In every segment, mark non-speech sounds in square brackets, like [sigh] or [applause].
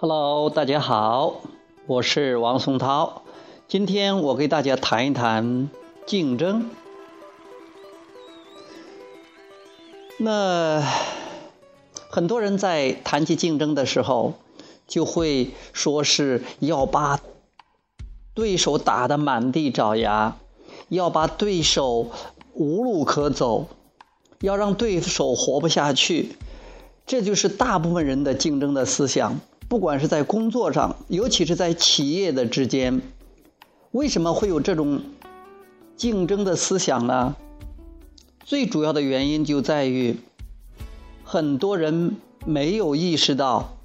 Hello，大家好，我是王松涛。今天我给大家谈一谈竞争。那很多人在谈起竞争的时候，就会说是要把对手打得满地找牙，要把对手无路可走，要让对手活不下去。这就是大部分人的竞争的思想。不管是在工作上，尤其是在企业的之间，为什么会有这种竞争的思想呢？最主要的原因就在于，很多人没有意识到，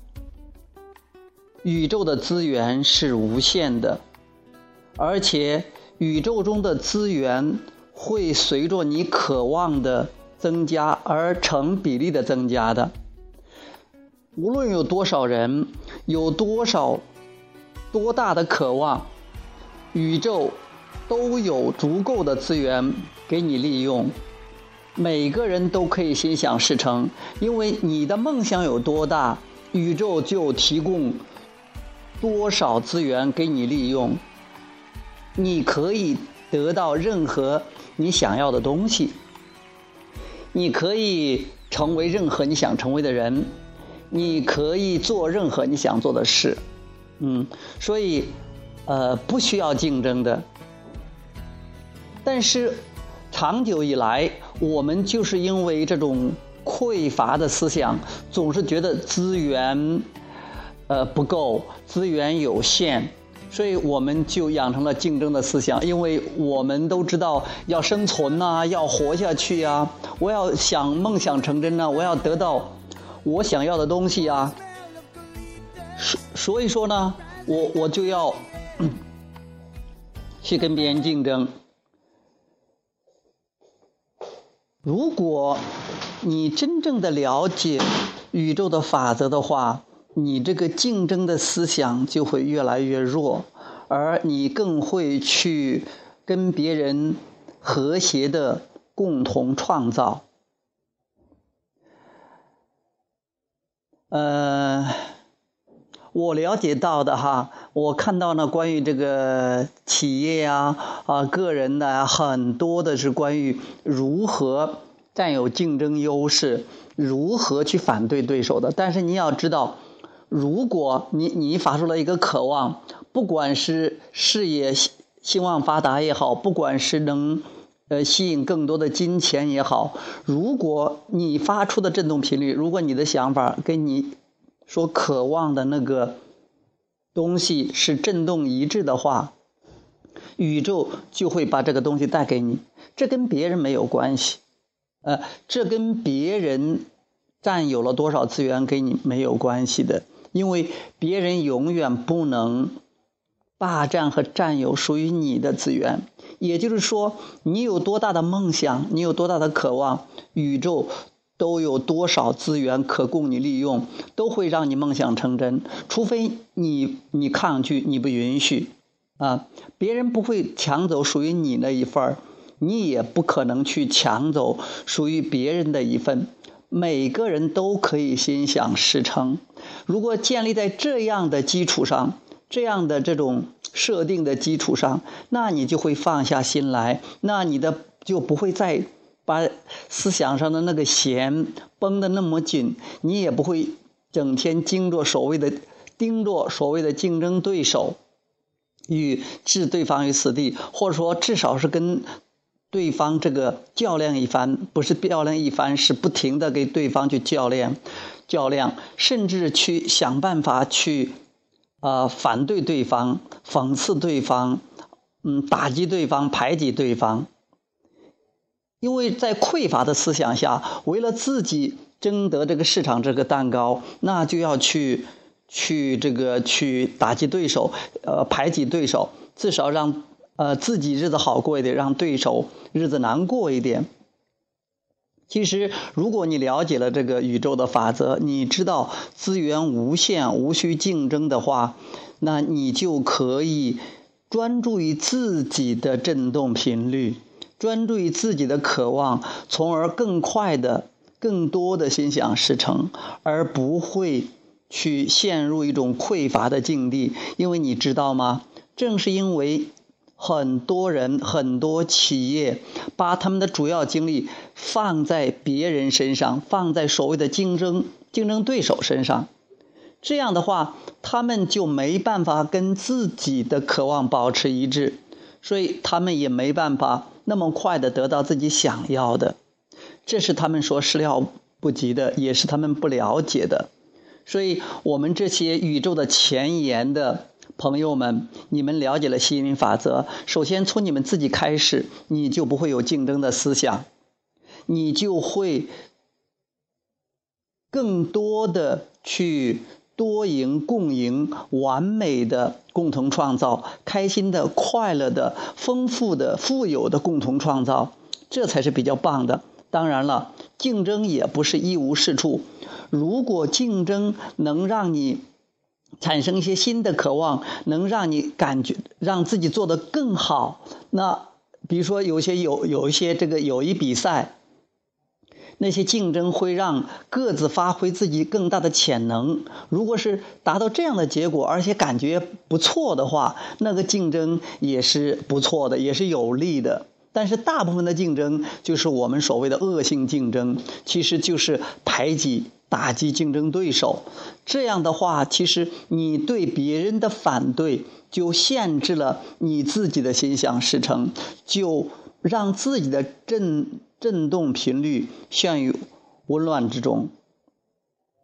宇宙的资源是无限的，而且宇宙中的资源会随着你渴望的增加而成比例的增加的。无论有多少人，有多少多大的渴望，宇宙都有足够的资源给你利用。每个人都可以心想事成，因为你的梦想有多大，宇宙就提供多少资源给你利用。你可以得到任何你想要的东西，你可以成为任何你想成为的人。你可以做任何你想做的事，嗯，所以，呃，不需要竞争的。但是，长久以来，我们就是因为这种匮乏的思想，总是觉得资源，呃，不够，资源有限，所以我们就养成了竞争的思想。因为我们都知道要生存呐，要活下去呀，我要想梦想成真呢，我要得到。我想要的东西啊，所所以说呢，我我就要 [clears throat] 去跟别人竞争。如果你真正的了解宇宙的法则的话，你这个竞争的思想就会越来越弱，而你更会去跟别人和谐的共同创造。呃，我了解到的哈，我看到呢，关于这个企业呀啊，个人的很多的是关于如何占有竞争优势，如何去反对对手的。但是你要知道，如果你你发出了一个渴望，不管是事业兴旺发达也好，不管是能。呃，吸引更多的金钱也好，如果你发出的振动频率，如果你的想法跟你所渴望的那个东西是振动一致的话，宇宙就会把这个东西带给你。这跟别人没有关系，呃，这跟别人占有了多少资源给你没有关系的，因为别人永远不能霸占和占有属于你的资源。也就是说，你有多大的梦想，你有多大的渴望，宇宙都有多少资源可供你利用，都会让你梦想成真。除非你你抗拒，你不允许，啊，别人不会抢走属于你那一份儿，你也不可能去抢走属于别人的一份。每个人都可以心想事成。如果建立在这样的基础上，这样的这种。设定的基础上，那你就会放下心来，那你的就不会再把思想上的那个弦绷得那么紧，你也不会整天盯着所谓的盯着所谓的竞争对手，与置对方于死地，或者说至少是跟对方这个较量一番，不是较量一番，是不停的给对方去较量、较量，甚至去想办法去。呃，反对对方，讽刺对方，嗯，打击对方，排挤对方。因为在匮乏的思想下，为了自己争得这个市场这个蛋糕，那就要去去这个去打击对手，呃，排挤对手，至少让呃自己日子好过一点，让对手日子难过一点。其实，如果你了解了这个宇宙的法则，你知道资源无限、无需竞争的话，那你就可以专注于自己的振动频率，专注于自己的渴望，从而更快的、更多的心想事成，而不会去陷入一种匮乏的境地，因为你知道吗？正是因为很多人、很多企业把他们的主要精力放在别人身上，放在所谓的竞争竞争对手身上，这样的话，他们就没办法跟自己的渴望保持一致，所以他们也没办法那么快的得到自己想要的。这是他们所始料不及的，也是他们不了解的。所以，我们这些宇宙的前沿的朋友们，你们了解了吸引力法则。首先，从你们自己开始，你就不会有竞争的思想，你就会更多的去多赢、共赢、完美的共同创造、开心的、快乐的、丰富的、富有的共同创造，这才是比较棒的。当然了，竞争也不是一无是处。如果竞争能让你产生一些新的渴望，能让你感觉让自己做得更好，那比如说有些有有一些这个友谊比赛，那些竞争会让各自发挥自己更大的潜能。如果是达到这样的结果，而且感觉不错的话，那个竞争也是不错的，也是有利的。但是大部分的竞争就是我们所谓的恶性竞争，其实就是排挤、打击竞争对手。这样的话，其实你对别人的反对，就限制了你自己的心想事成，就让自己的振振动频率陷于紊乱之中。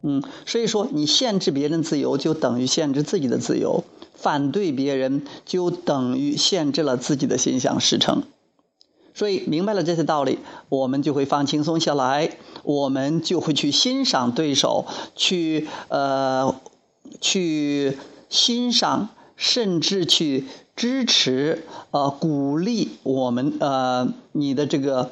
嗯，所以说你限制别人自由，就等于限制自己的自由；反对别人，就等于限制了自己的心想事成。所以明白了这些道理，我们就会放轻松下来，我们就会去欣赏对手，去呃，去欣赏，甚至去支持，呃，鼓励我们呃，你的这个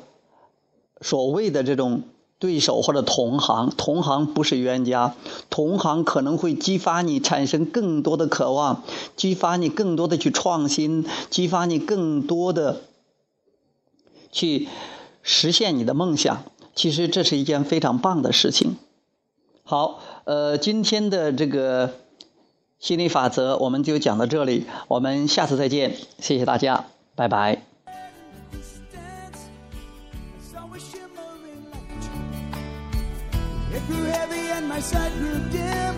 所谓的这种对手或者同行，同行不是冤家，同行可能会激发你产生更多的渴望，激发你更多的去创新，激发你更多的。去实现你的梦想，其实这是一件非常棒的事情。好，呃，今天的这个心理法则我们就讲到这里，我们下次再见，谢谢大家，拜拜。mission bell.